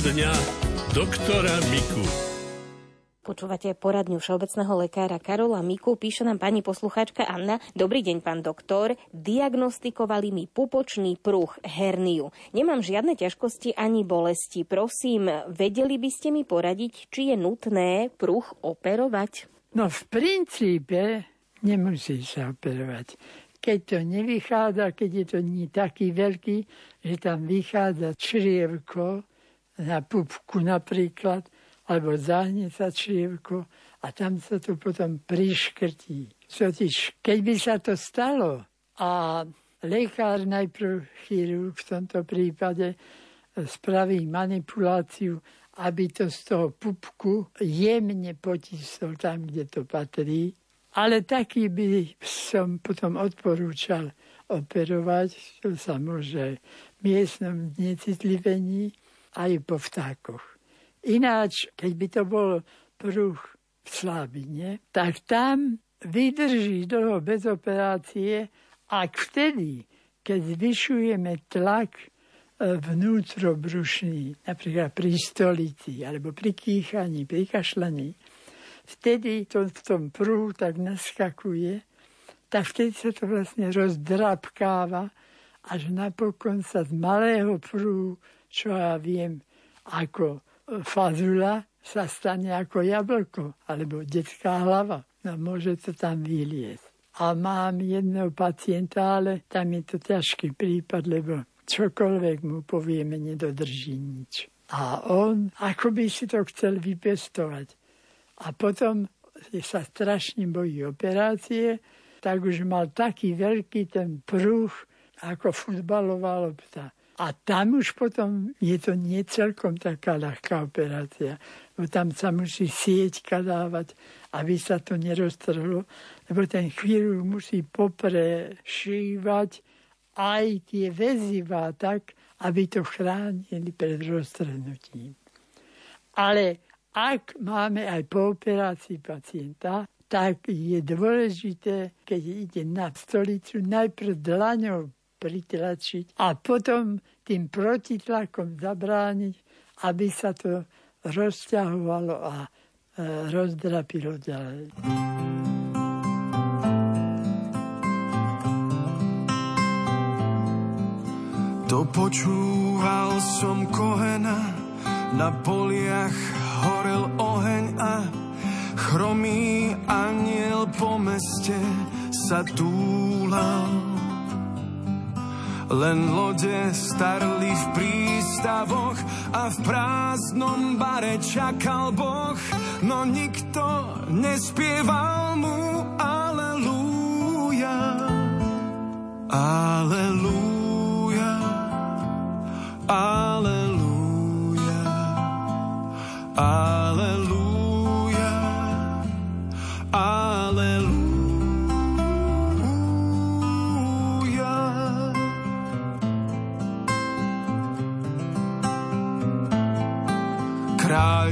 Poradňa doktora Miku. Počúvate poradňu všeobecného lekára Karola Miku. Píše nám pani poslucháčka Anna. Dobrý deň, pán doktor. Diagnostikovali mi pupočný pruh, herniu. Nemám žiadne ťažkosti ani bolesti. Prosím, vedeli by ste mi poradiť, či je nutné pruh operovať? No v princípe nemusí sa operovať. Keď to nevychádza, keď je to nie taký veľký, že tam vychádza črievko na pupku napríklad, alebo zahne sa črievko a tam sa to potom priškrtí. Totiž, keď by sa to stalo a lekár, najprv chirurg v tomto prípade, spraví manipuláciu, aby to z toho pupku jemne potisol tam, kde to patrí. Ale taký by som potom odporúčal operovať, to sa môže v miestnom necitlivení aj po vtákoch. Ináč, keď by to bol pruh v Slábine, tak tam vydrží dlho bez operácie, ak vtedy, keď zvyšujeme tlak e, vnútrobrušný, napríklad pri stolici, alebo pri kýchaní, pri kašľaní, vtedy to v tom pruhu tak naskakuje, tak vtedy sa to vlastne rozdrapkáva, až napokon sa z malého pruhu, čo ja viem, ako fazula sa stane ako jablko alebo detská hlava. No môže to tam vyliesť. A mám jedného pacienta, ale tam je to ťažký prípad, lebo čokoľvek mu povieme, nedodrží nič. A on ako by si to chcel vypestovať. A potom sa strašne bojí operácie, tak už mal taký veľký ten pruh, ako futbalová lopta. A tam už potom je to nie celkom taká ľahká operácia, lebo tam sa musí sieťka dávať, aby sa to neroztrhlo, lebo ten chirurg musí poprešívať aj tie väzivá tak, aby to chránili pred roztrhnutím. Ale ak máme aj po operácii pacienta, tak je dôležité, keď ide na stolicu, najprv dlaňou pritlačiť a potom tým protitlakom zabrániť, aby sa to rozťahovalo a e, rozdrapilo ďalej. To počúval som kohena, na poliach horel oheň a chromý aniel po meste sa túlal. Len lode starli v prístavoch a v prázdnom bare čakal Boh, no nikto nespieval mu Aleluja. Aleluja. Aleluja.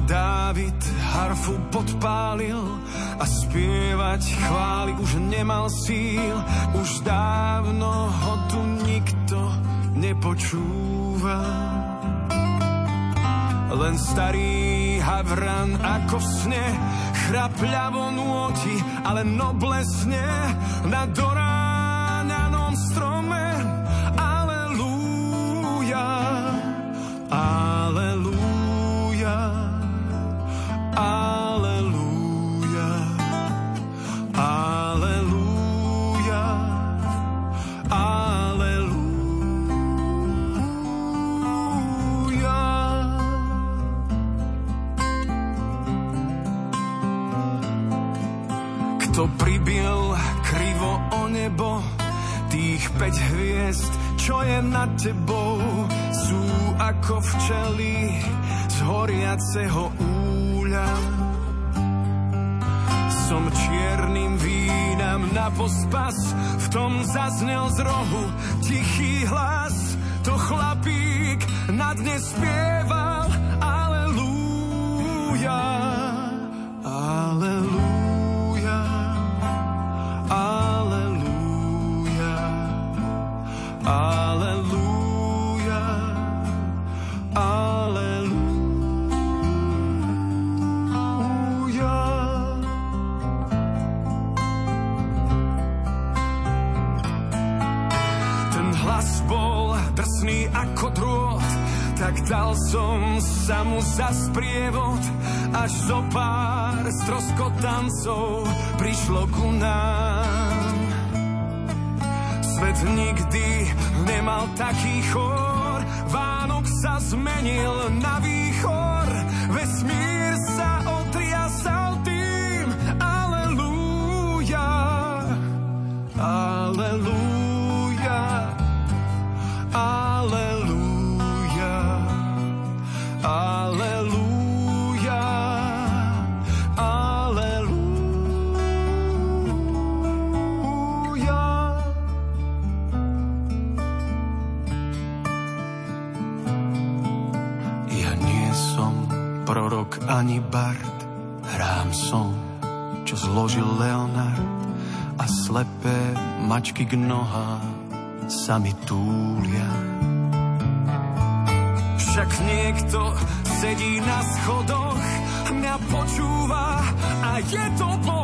Dávid harfu podpálil a spievať chváli už nemal síl. Už dávno ho tu nikto nepočúva. Len starý havran ako v sne chrapľavo nôti, ale noblesne na doráňanom tých päť hviezd, čo je nad tebou, sú ako včely z horiaceho úľa. Som čiernym vínam na pospas, v tom zaznel z rohu tichý hlas. To chlapík na dne spieval, aleluja, tak dal som sa mu za sprievod, až zo pár stroskotancov prišlo ku nám. Svet nikdy nemal taký chor, Vánok sa zmenil na výchor, mačky k nohám sa mi túlia. Však niekto sedí na schodoch, mňa počúva a je to Boh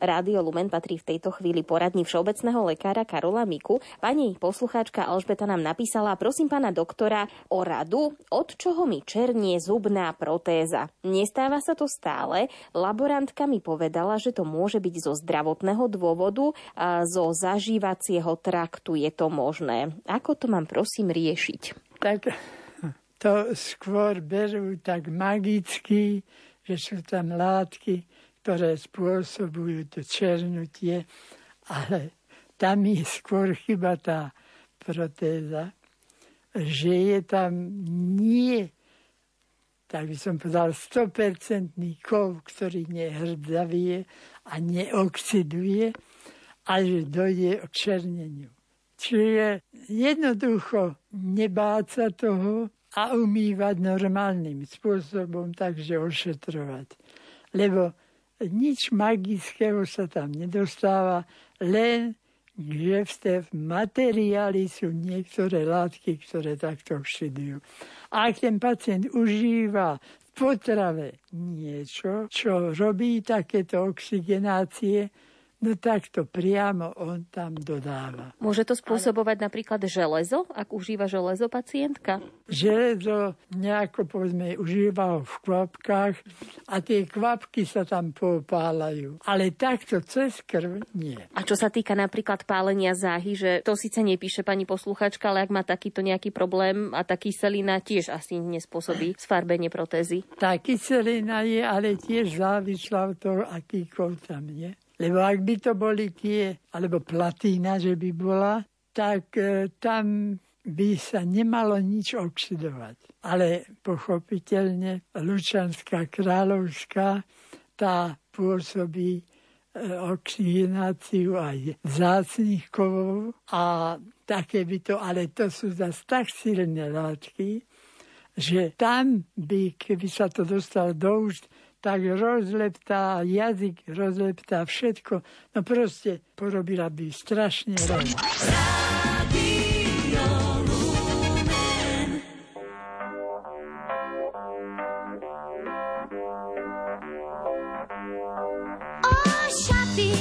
Rádio Lumen patrí v tejto chvíli poradni všeobecného lekára Karola Miku. Pani poslucháčka Alžbeta nám napísala, prosím pána doktora o radu, od čoho mi černie zubná protéza. Nestáva sa to stále. Laborantka mi povedala, že to môže byť zo zdravotného dôvodu a zo zažívacieho traktu je to možné. Ako to mám prosím riešiť? tak to skôr berú tak magicky, že sú tam látky, ktoré spôsobujú to černutie, ale tam je skôr chyba tá protéza, že je tam nie, tak by som povedal, 100% kov, ktorý nehrdzavie a neoxiduje, ale že dojde k černeniu. Čiže jednoducho nebáť sa toho a umývať normálnym spôsobom, takže ošetrovať. Lebo nič magického sa tam nedostáva, len že v tej materiáli sú niektoré látky, ktoré takto oxidujú. Ak ten pacient užíva v potrave niečo, čo robí takéto oxigenácie, no tak to priamo on tam dodáva. Môže to spôsobovať napríklad železo, ak užíva železo pacientka? Železo nejako povedzme užíva ho v kvapkách a tie kvapky sa tam popálajú. Ale takto cez krv nie. A čo sa týka napríklad pálenia záhy, že to síce nepíše pani posluchačka, ale ak má takýto nejaký problém a tá kyselina tiež asi nespôsobí sfarbenie protézy. Tá kyselina je ale tiež závislá od toho, aký kov tam je. Lebo ak by to boli tie, alebo platína, že by bola, tak e, tam by sa nemalo nič oxidovať. Ale pochopiteľne Lučanská kráľovská, tá pôsobí e, oxigenáciu aj vzácných kovov a také by to, ale to sú zase tak silné látky, že tam by, keby sa to dostalo do úst, tak rozleptá jazyk, rozleptá všetko. No proste porobila by strašne rol. O šaty,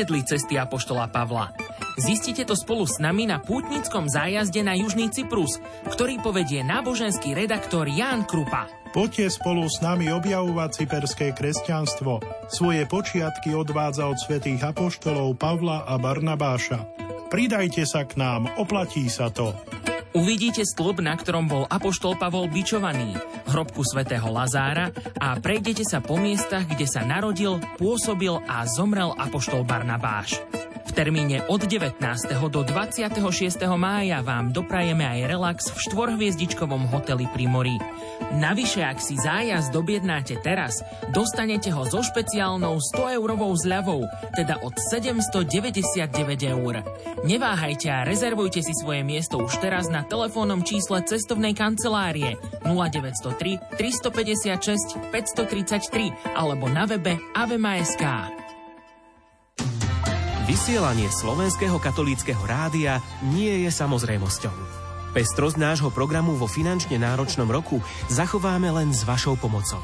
neviedli cesty Apoštola Pavla. Zistite to spolu s nami na pútnickom zájazde na Južný Cyprus, ktorý povedie náboženský redaktor Ján Krupa. Poďte spolu s nami objavovať cyperské kresťanstvo. Svoje počiatky odvádza od svätých apoštolov Pavla a Barnabáša. Pridajte sa k nám, oplatí sa to. Uvidíte stĺp, na ktorom bol apoštol Pavol bičovaný, hrobku svätého Lazára a prejdete sa po miestach, kde sa narodil, pôsobil a zomrel apoštol Barnabáš. V termíne od 19. do 26. mája vám doprajeme aj relax v štvorhviezdičkovom hoteli pri mori. Navyše, ak si zájazd objednáte teraz, dostanete ho so špeciálnou 100-eurovou zľavou, teda od 799 eur. Neváhajte a rezervujte si svoje miesto už teraz na telefónnom čísle cestovnej kancelárie 0903 356 533 alebo na webe avema.sk. Vysielanie slovenského katolíckého rádia nie je samozrejmosťou. Pestrosť nášho programu vo finančne náročnom roku zachováme len s vašou pomocou.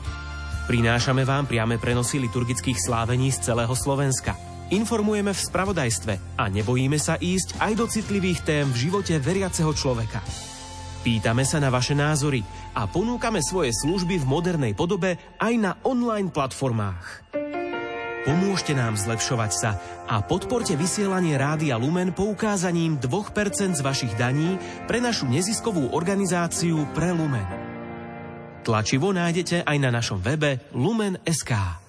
Prinášame vám priame prenosy liturgických slávení z celého Slovenska. Informujeme v spravodajstve a nebojíme sa ísť aj do citlivých tém v živote veriaceho človeka. Pýtame sa na vaše názory a ponúkame svoje služby v modernej podobe aj na online platformách. Pomôžte nám zlepšovať sa a podporte vysielanie Rádia Lumen poukázaním 2% z vašich daní pre našu neziskovú organizáciu Pre Lumen. Tlačivo nájdete aj na našom webe lumen.sk.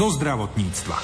zo zdravotníctva.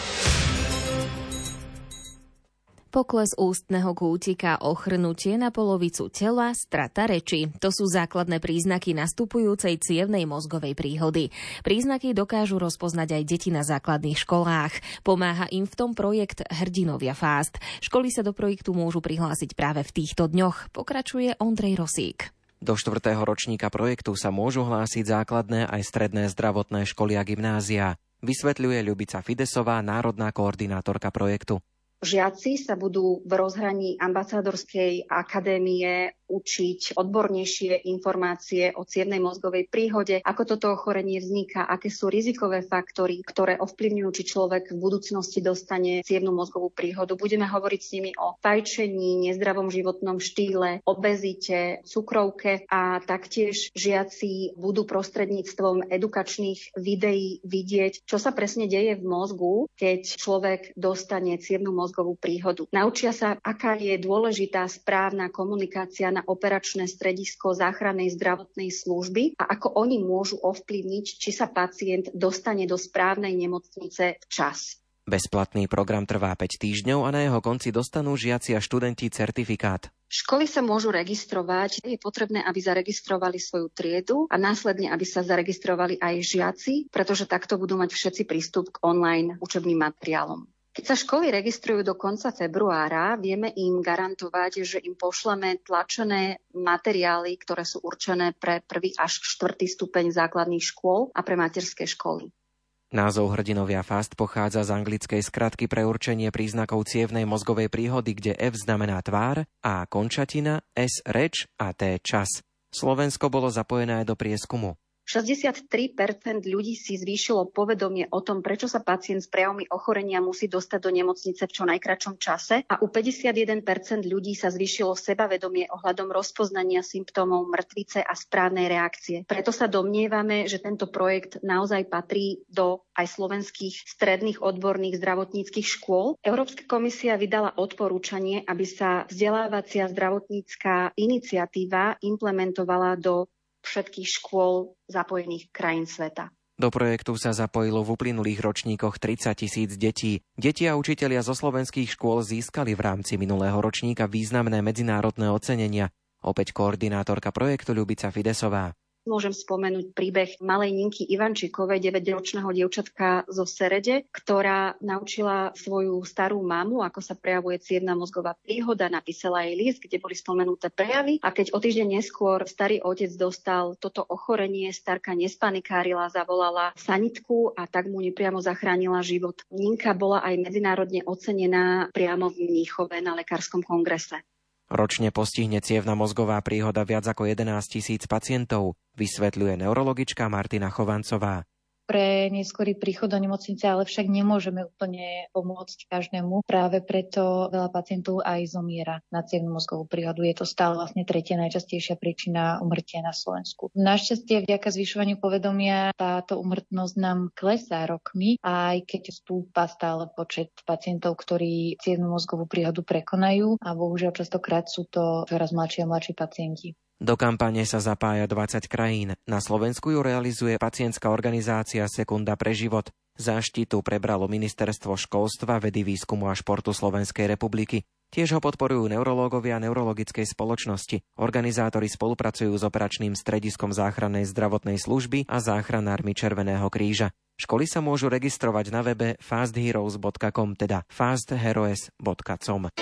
Pokles ústneho kútika, ochrnutie na polovicu tela, strata reči. To sú základné príznaky nastupujúcej cievnej mozgovej príhody. Príznaky dokážu rozpoznať aj deti na základných školách. Pomáha im v tom projekt Hrdinovia Fast. Školy sa do projektu môžu prihlásiť práve v týchto dňoch, pokračuje Ondrej Rosík. Do štvrtého ročníka projektu sa môžu hlásiť základné aj stredné zdravotné školy a gymnázia vysvetľuje Ľubica Fidesová, národná koordinátorka projektu. Žiaci sa budú v rozhraní ambasádorskej akadémie učiť odbornejšie informácie o cievnej mozgovej príhode, ako toto ochorenie vzniká, aké sú rizikové faktory, ktoré ovplyvňujú, či človek v budúcnosti dostane cievnu mozgovú príhodu. Budeme hovoriť s nimi o fajčení, nezdravom životnom štýle, obezite, cukrovke a taktiež žiaci budú prostredníctvom edukačných videí vidieť, čo sa presne deje v mozgu, keď človek dostane cievnu mozgovú príhodu. Naučia sa, aká je dôležitá správna komunikácia na operačné stredisko záchrannej zdravotnej služby a ako oni môžu ovplyvniť, či sa pacient dostane do správnej nemocnice včas. Bezplatný program trvá 5 týždňov a na jeho konci dostanú žiaci a študenti certifikát. Školy sa môžu registrovať. Je potrebné, aby zaregistrovali svoju triedu a následne, aby sa zaregistrovali aj žiaci, pretože takto budú mať všetci prístup k online učebným materiálom. Keď sa školy registrujú do konca februára, vieme im garantovať, že im pošleme tlačené materiály, ktoré sú určené pre prvý až štvrtý stupeň základných škôl a pre materské školy. Názov hrdinovia FAST pochádza z anglickej skratky pre určenie príznakov cievnej mozgovej príhody, kde F znamená tvár, A končatina, S reč a T čas. Slovensko bolo zapojené aj do prieskumu. 63% ľudí si zvýšilo povedomie o tom, prečo sa pacient s prejavmi ochorenia musí dostať do nemocnice v čo najkračom čase a u 51% ľudí sa zvýšilo sebavedomie ohľadom rozpoznania symptómov mŕtvice a správnej reakcie. Preto sa domnievame, že tento projekt naozaj patrí do aj slovenských stredných odborných zdravotníckých škôl. Európska komisia vydala odporúčanie, aby sa vzdelávacia zdravotnícká iniciatíva implementovala do všetkých škôl zapojených krajín sveta. Do projektu sa zapojilo v uplynulých ročníkoch 30 tisíc detí. Deti a učitelia zo slovenských škôl získali v rámci minulého ročníka významné medzinárodné ocenenia. Opäť koordinátorka projektu Ľubica Fidesová. Môžem spomenúť príbeh malej Ninky Ivančikovej, 9-ročného dievčatka zo Serede, ktorá naučila svoju starú mamu, ako sa prejavuje cievna mozgová príhoda, napísala jej list, kde boli spomenuté prejavy a keď o týždeň neskôr starý otec dostal toto ochorenie, starka nespanikárila, zavolala sanitku a tak mu nepriamo zachránila život. Ninka bola aj medzinárodne ocenená priamo v Mníchove na lekárskom kongrese. Ročne postihne cievna mozgová príhoda viac ako 11 tisíc pacientov, vysvetľuje neurologička Martina Chovancová pre neskorý príchod do nemocnice, ale však nemôžeme úplne pomôcť každému. Práve preto veľa pacientov aj zomiera na cievnu mozgovú príhodu. Je to stále vlastne tretia najčastejšia príčina umrtia na Slovensku. Našťastie vďaka zvyšovaniu povedomia táto umrtnosť nám klesá rokmi, aj keď stúpa stále počet pacientov, ktorí cievnu mozgovú príhodu prekonajú a bohužiaľ častokrát sú to čoraz mladší a mladší pacienti. Do kampane sa zapája 20 krajín. Na Slovensku ju realizuje pacientská organizácia Sekunda pre život. Záštitu prebralo Ministerstvo školstva, vedy, výskumu a športu Slovenskej republiky. Tiež ho podporujú neurológovia neurologickej spoločnosti. Organizátori spolupracujú s operačným strediskom záchrannej zdravotnej služby a záchranármi Červeného kríža. Školy sa môžu registrovať na webe fastheroes.com, teda fastheroes.com.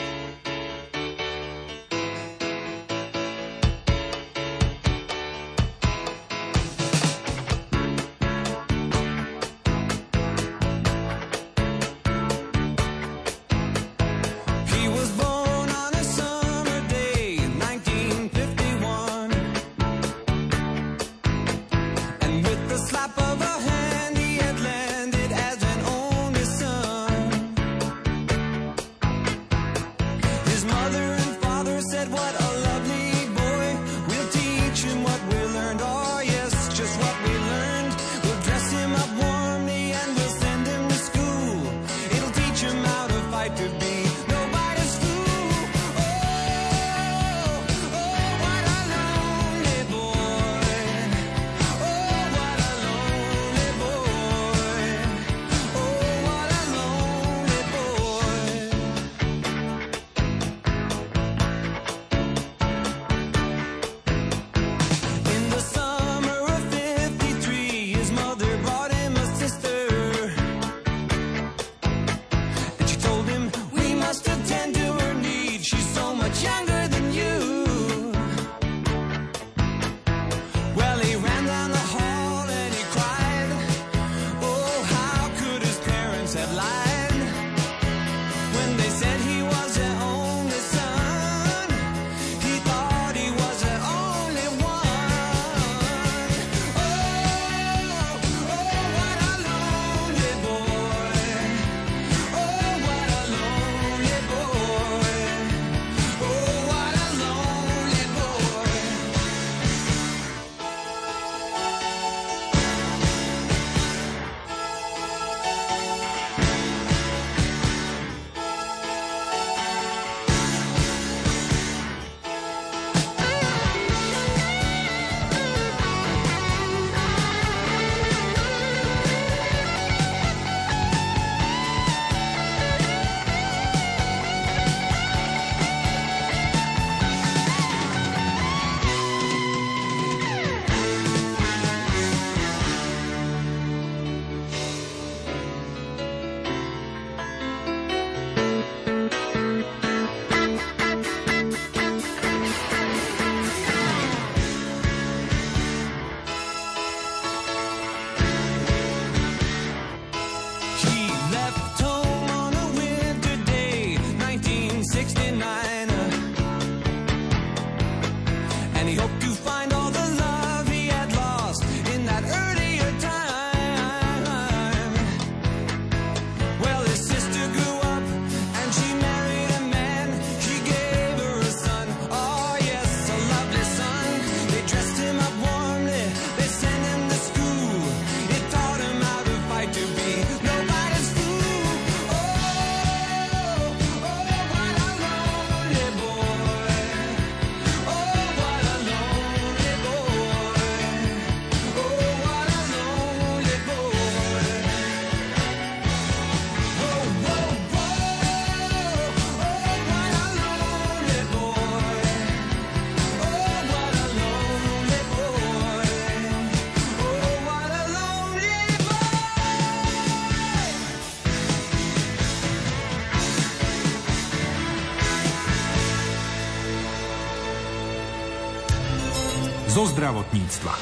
zdravotníctva.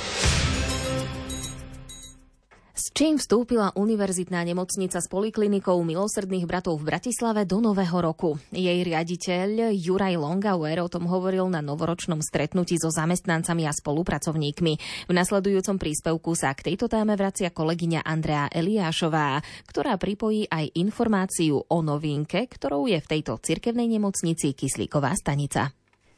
S čím vstúpila univerzitná nemocnica s poliklinikou milosrdných bratov v Bratislave do nového roku? Jej riaditeľ Juraj Longauer o tom hovoril na novoročnom stretnutí so zamestnancami a spolupracovníkmi. V nasledujúcom príspevku sa k tejto téme vracia kolegyňa Andrea Eliášová, ktorá pripojí aj informáciu o novinke, ktorou je v tejto cirkevnej nemocnici kyslíková stanica.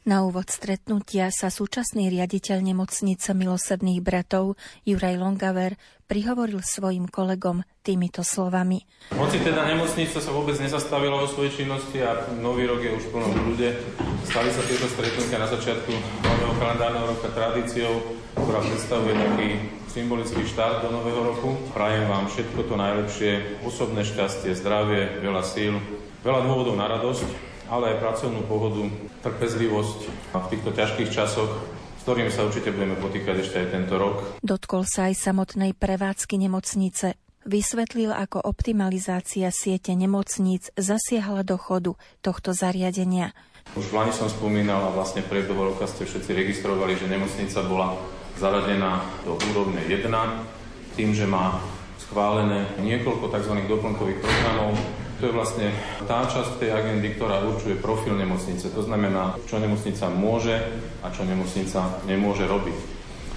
Na úvod stretnutia sa súčasný riaditeľ nemocnice milosrdných bratov Juraj Longaver prihovoril svojim kolegom týmito slovami. Hoci teda nemocnica sa vôbec nezastavila o svojej činnosti a nový rok je už plnom ľude, stali sa tieto stretnutia na začiatku nového kalendárneho roka tradíciou, ktorá predstavuje taký symbolický štart do nového roku. Prajem vám všetko to najlepšie, osobné šťastie, zdravie, veľa síl, veľa dôvodov na radosť ale aj pracovnú pohodu, trpezlivosť v týchto ťažkých časoch, ktorými sa určite budeme potýkať ešte aj tento rok. Dotkol sa aj samotnej prevádzky nemocnice. Vysvetlil, ako optimalizácia siete nemocníc zasiahla do chodu tohto zariadenia. Už v Lani som spomínal a vlastne v roka ste všetci registrovali, že nemocnica bola zaradená do úrovne 1 tým, že má schválené niekoľko tzv. doplnkových programov, to je vlastne tá časť tej agendy, ktorá určuje profil nemocnice. To znamená, čo nemocnica môže a čo nemocnica nemôže robiť.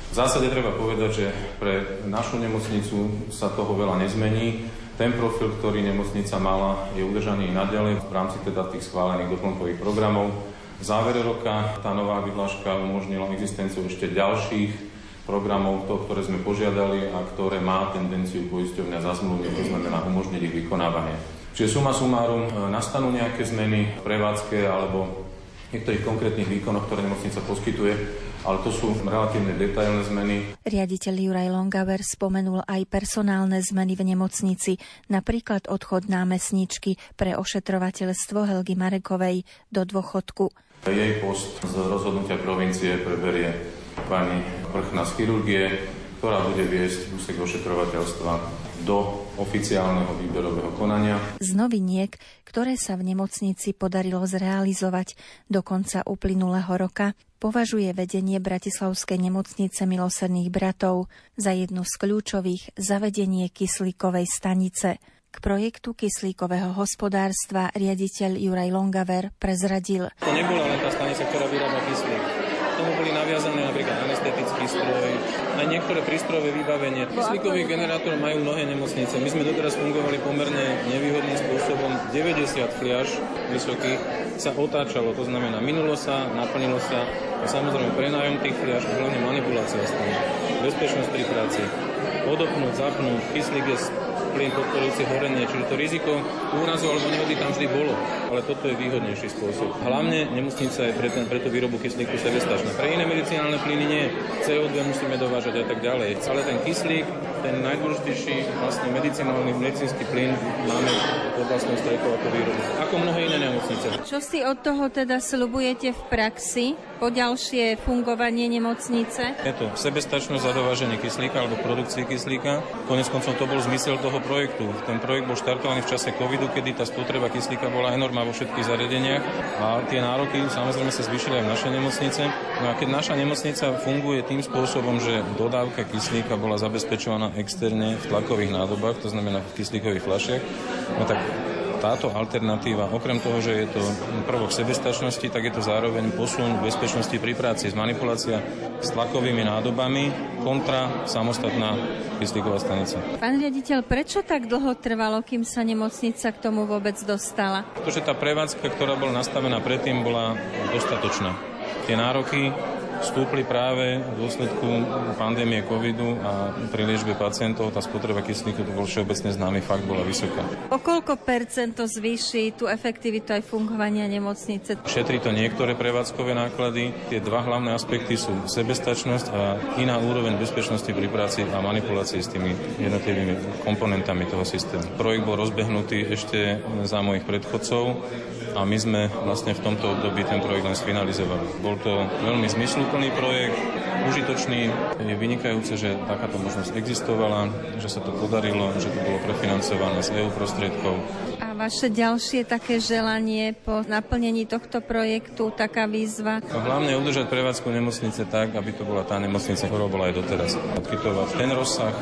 V zásade treba povedať, že pre našu nemocnicu sa toho veľa nezmení. Ten profil, ktorý nemocnica mala, je udržaný naďalej v rámci teda tých schválených doplnkových programov. V závere roka tá nová vyhláška umožnila existenciu ešte ďalších programov, to, ktoré sme požiadali a ktoré má tendenciu poisťovňa zazmluvniť, to znamená umožniť ich vykonávanie. Čiže suma sumárum, e, nastanú nejaké zmeny v prevádzke alebo niektorých konkrétnych výkonoch, ktoré nemocnica poskytuje, ale to sú relatívne detailné zmeny. Riaditeľ Juraj Longaver spomenul aj personálne zmeny v nemocnici, napríklad odchod námestničky pre ošetrovateľstvo Helgy Marekovej do dôchodku. Jej post z rozhodnutia provincie preberie pani vrchná z chirurgie, ktorá bude viesť úsek ošetrovateľstva do oficiálneho výberového konania. Z noviniek, ktoré sa v nemocnici podarilo zrealizovať do konca uplynulého roka, považuje vedenie Bratislavskej nemocnice milosrdných bratov za jednu z kľúčových zavedenie kyslíkovej stanice. K projektu kyslíkového hospodárstva riaditeľ Juraj Longaver prezradil. To nebola len tá stanica, ktorá vyrába kyslík. Boli naviazané napríklad anestetický stroj, aj niektoré prístrojové vybavenie. Kyslíkový generátor majú mnohé nemocnice. My sme doteraz fungovali pomerne nevýhodným spôsobom. 90 fliaž vysokých sa otáčalo, to znamená, minulo sa, naplnilo sa a samozrejme prenájom tých fliaž a hlavne manipulácia stane. Bezpečnosť pri práci. Odopnúť, zapnúť, kyslík je plyn podporujúci horenie, čiže to riziko úrazu alebo nehody tam vždy bolo, ale toto je výhodnejší spôsob. Hlavne nemocnica je pre, ten, pre tú výrobu kyslíku sebestačná. Pre iné medicinálne plyny nie. CO2 musíme dovážať a tak ďalej. Ale ten kyslík, ten najdôležitejší vlastne medicinálny medicínsky plyn máme vlastnou ako výrobu. Ako mnohé iné nemocnice. Čo si od toho teda slubujete v praxi po ďalšie fungovanie nemocnice? Je to sebestačnosť za dováženie kyslíka alebo produkcie kyslíka. Konec koncov to bol zmysel toho projektu. Ten projekt bol štartovaný v čase covidu, kedy tá spotreba kyslíka bola enormná vo všetkých zariadeniach a tie nároky samozrejme sa zvýšili aj v našej nemocnice. No a keď naša nemocnica funguje tým spôsobom, že dodávka kyslíka bola zabezpečovaná externe v tlakových nádobách, to znamená v kyslíkových fľašiach, no tak táto alternatíva, okrem toho, že je to prvok sebestačnosti, tak je to zároveň posun bezpečnosti pri práci, z manipulácia s tlakovými nádobami kontra samostatná kyslíková stanica. Pán riaditeľ, prečo tak dlho trvalo, kým sa nemocnica k tomu vôbec dostala? Pretože tá prevádzka, ktorá bola nastavená predtým, bola dostatočná. Tie nároky stúpli práve v dôsledku pandémie covidu a pri liečbe pacientov tá spotreba kyslíku, to bol všeobecne známy fakt, bola vysoká. O koľko percent to zvýši tú efektivitu aj fungovania nemocnice? Šetrí to niektoré prevádzkové náklady. Tie dva hlavné aspekty sú sebestačnosť a iná úroveň bezpečnosti pri práci a manipulácii s tými jednotlivými komponentami toho systému. Projekt bol rozbehnutý ešte za mojich predchodcov a my sme vlastne v tomto období ten projekt len sfinalizovali. Bol to veľmi zmysluplný projekt, užitočný. Je vynikajúce, že takáto možnosť existovala, že sa to podarilo, že to bolo prefinancované z EU prostriedkov. A vaše ďalšie také želanie po naplnení tohto projektu, taká výzva? A hlavne je udržať prevádzku nemocnice tak, aby to bola tá nemocnica, ktorá bola aj doteraz. Odkytovať ten rozsah,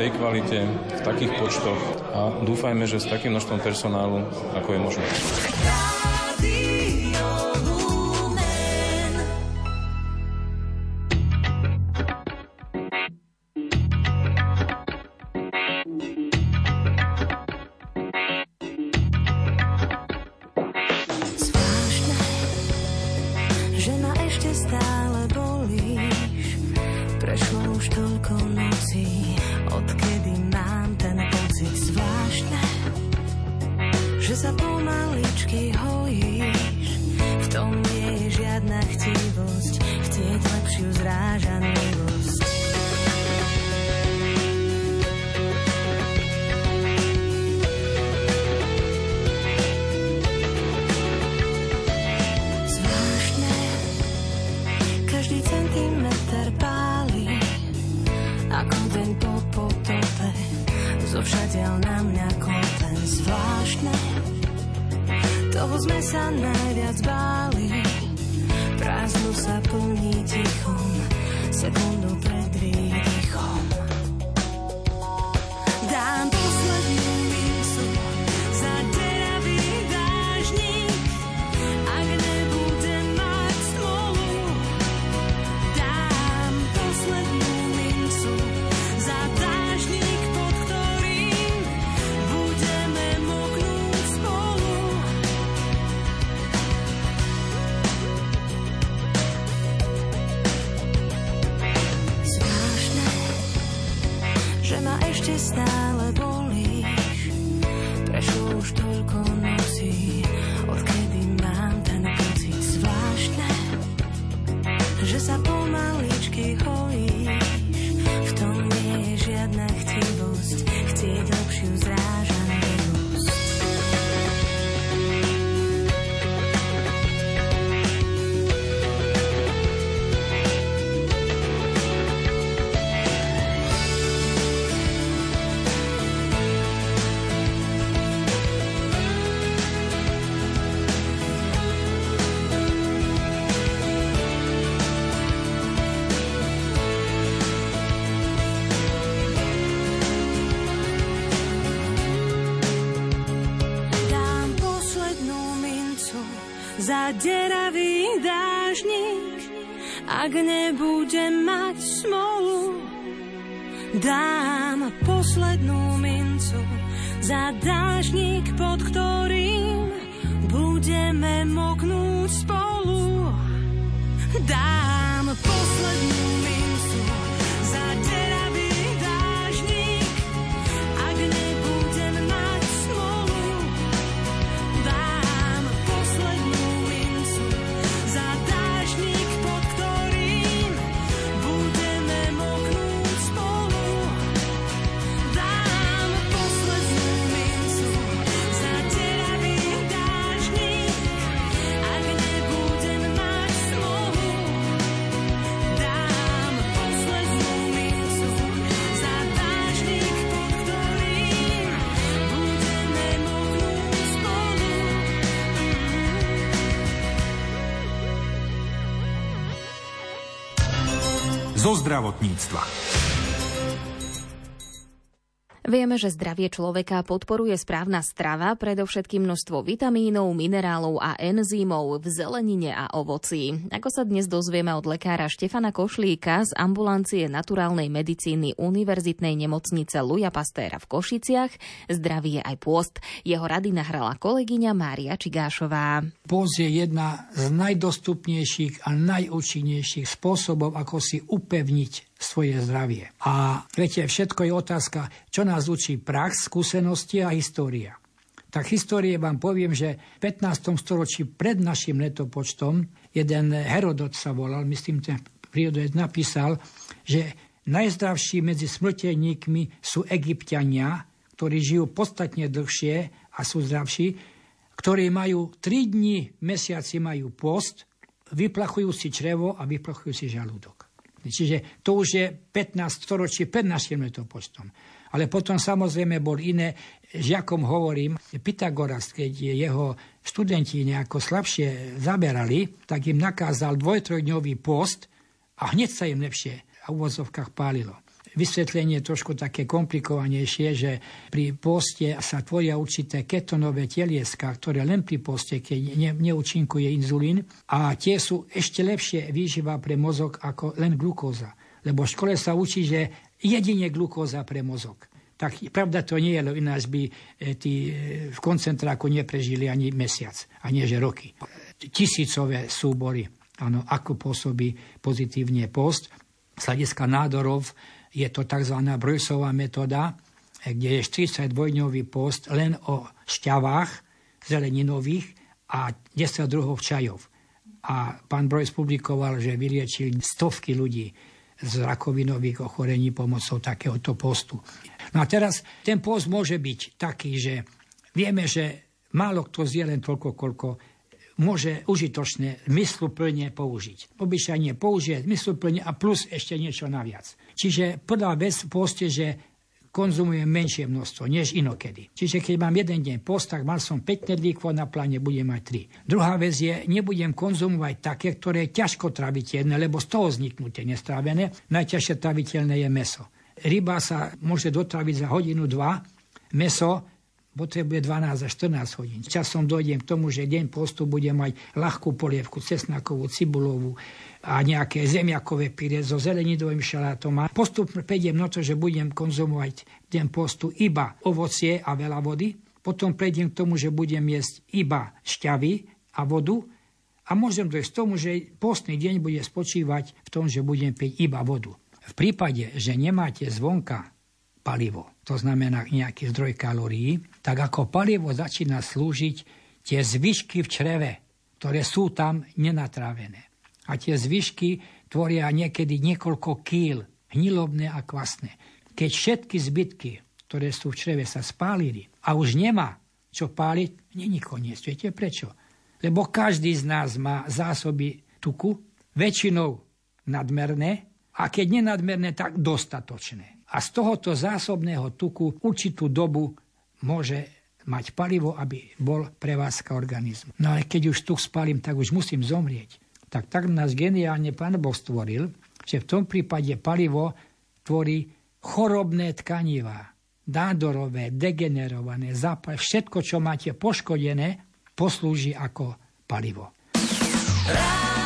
tej kvalite, v takých počtoch a dúfajme, že s takým množstvom personálu, ako je možné. zo všadiaľ na mňa kopen zvláštne. Toho sme sa najviac báli, prázdno sa plní tichom, sekundu pred výdom. Deravý dážnik, ak nebudem mať smolu, dám poslednú mincu za dážnik, pod ktorým budeme moknúť spolu. Zo zdravotníctva. Vieme, že zdravie človeka podporuje správna strava, predovšetkým množstvo vitamínov, minerálov a enzýmov v zelenine a ovoci. Ako sa dnes dozvieme od lekára Štefana Košlíka z ambulancie naturálnej medicíny Univerzitnej nemocnice Luja Pastéra v Košiciach, zdravie aj pôst. Jeho rady nahrala kolegyňa Mária Čigášová. Pôst je jedna z najdostupnejších a najúčinnejších spôsobov, ako si upevniť svoje zdravie. A viete, všetko je otázka, čo nás učí prax, skúsenosti a história. Tak histórie vám poviem, že v 15. storočí pred našim letopočtom jeden Herodot sa volal, myslím, ten prírodec napísal, že najzdravší medzi smrteľníkmi sú egyptiania, ktorí žijú podstatne dlhšie a sú zdravší, ktorí majú 3 dní v mesiaci majú post, vyplachujú si črevo a vyplachujú si žalúdok. Čiže to už je 15 storočí pred našim letopočtom. Ale potom samozrejme bol iné. Žiakom hovorím, Pythagoras, keď jeho študenti nejako slabšie zaberali, tak im nakázal dvojtrojdňový post a hneď sa im lepšie v uvozovkách pálilo. Vysvetlenie trošku také komplikovanejšie, že pri poste sa tvoria určité ketonové telieska, ktoré len pri poste, keď ne, neúčinkuje inzulín a tie sú ešte lepšie výživa pre mozog ako len glukóza. Lebo v škole sa učí, že jedine glukóza pre mozog. Tak pravda to nie je, lebo ináč by e, tí e, v koncentráku neprežili ani mesiac, ani že roky. Tisícové súbory, áno, ako pôsobí pozitívne post. Z hľadiska nádorov je to tzv. Bruceová metóda, kde je 42-dňový post len o šťavách zeleninových a 10 druhov čajov. A pán Bruce publikoval, že vyliečil stovky ľudí z rakovinových ochorení pomocou takéhoto postu. No a teraz ten post môže byť taký, že vieme, že málo kto zje len toľko, koľko môže užitočne mysluplne použiť. Obyčajne použije mysluplne a plus ešte niečo naviac. Čiže prvá vec poste, že konzumujem menšie množstvo než inokedy. Čiže keď mám jeden deň post, tak mal som 5 knedlíkov na pláne budem mať 3. Druhá vec je, nebudem konzumovať také, ktoré je ťažko traviteľné, lebo z toho vzniknú tie nestrávené. Najťažšie traviteľné je meso. Ryba sa môže dotraviť za hodinu, dva. Meso potrebuje 12 až 14 hodín. Časom dojdem k tomu, že deň postu budem mať ľahkú polievku, cesnakovú, cibulovú, a nejaké zemiakové pyre so zelenidovým šalátom. A postupne prejdem na to, že budem konzumovať deň postu iba ovocie a veľa vody. Potom prejdem k tomu, že budem jesť iba šťavy a vodu. A môžem dojsť k tomu, že postný deň bude spočívať v tom, že budem piť iba vodu. V prípade, že nemáte zvonka palivo, to znamená nejaký zdroj kalórií, tak ako palivo začína slúžiť tie zvyšky v čreve, ktoré sú tam nenatrávené a tie zvyšky tvoria niekedy niekoľko kýl, hnilobné a kvasné. Keď všetky zbytky, ktoré sú v čreve, sa spálili a už nemá čo páliť, není koniec. Viete prečo? Lebo každý z nás má zásoby tuku, väčšinou nadmerné, a keď nenadmerné, tak dostatočné. A z tohoto zásobného tuku určitú dobu môže mať palivo, aby bol prevázka organizmu. No ale keď už tuk spálim, tak už musím zomrieť tak tak nás geniálne Pán Boh stvoril, že v tom prípade palivo tvorí chorobné tkanivá, nádorové, degenerované, zápal, všetko, čo máte poškodené, poslúži ako palivo. Rádio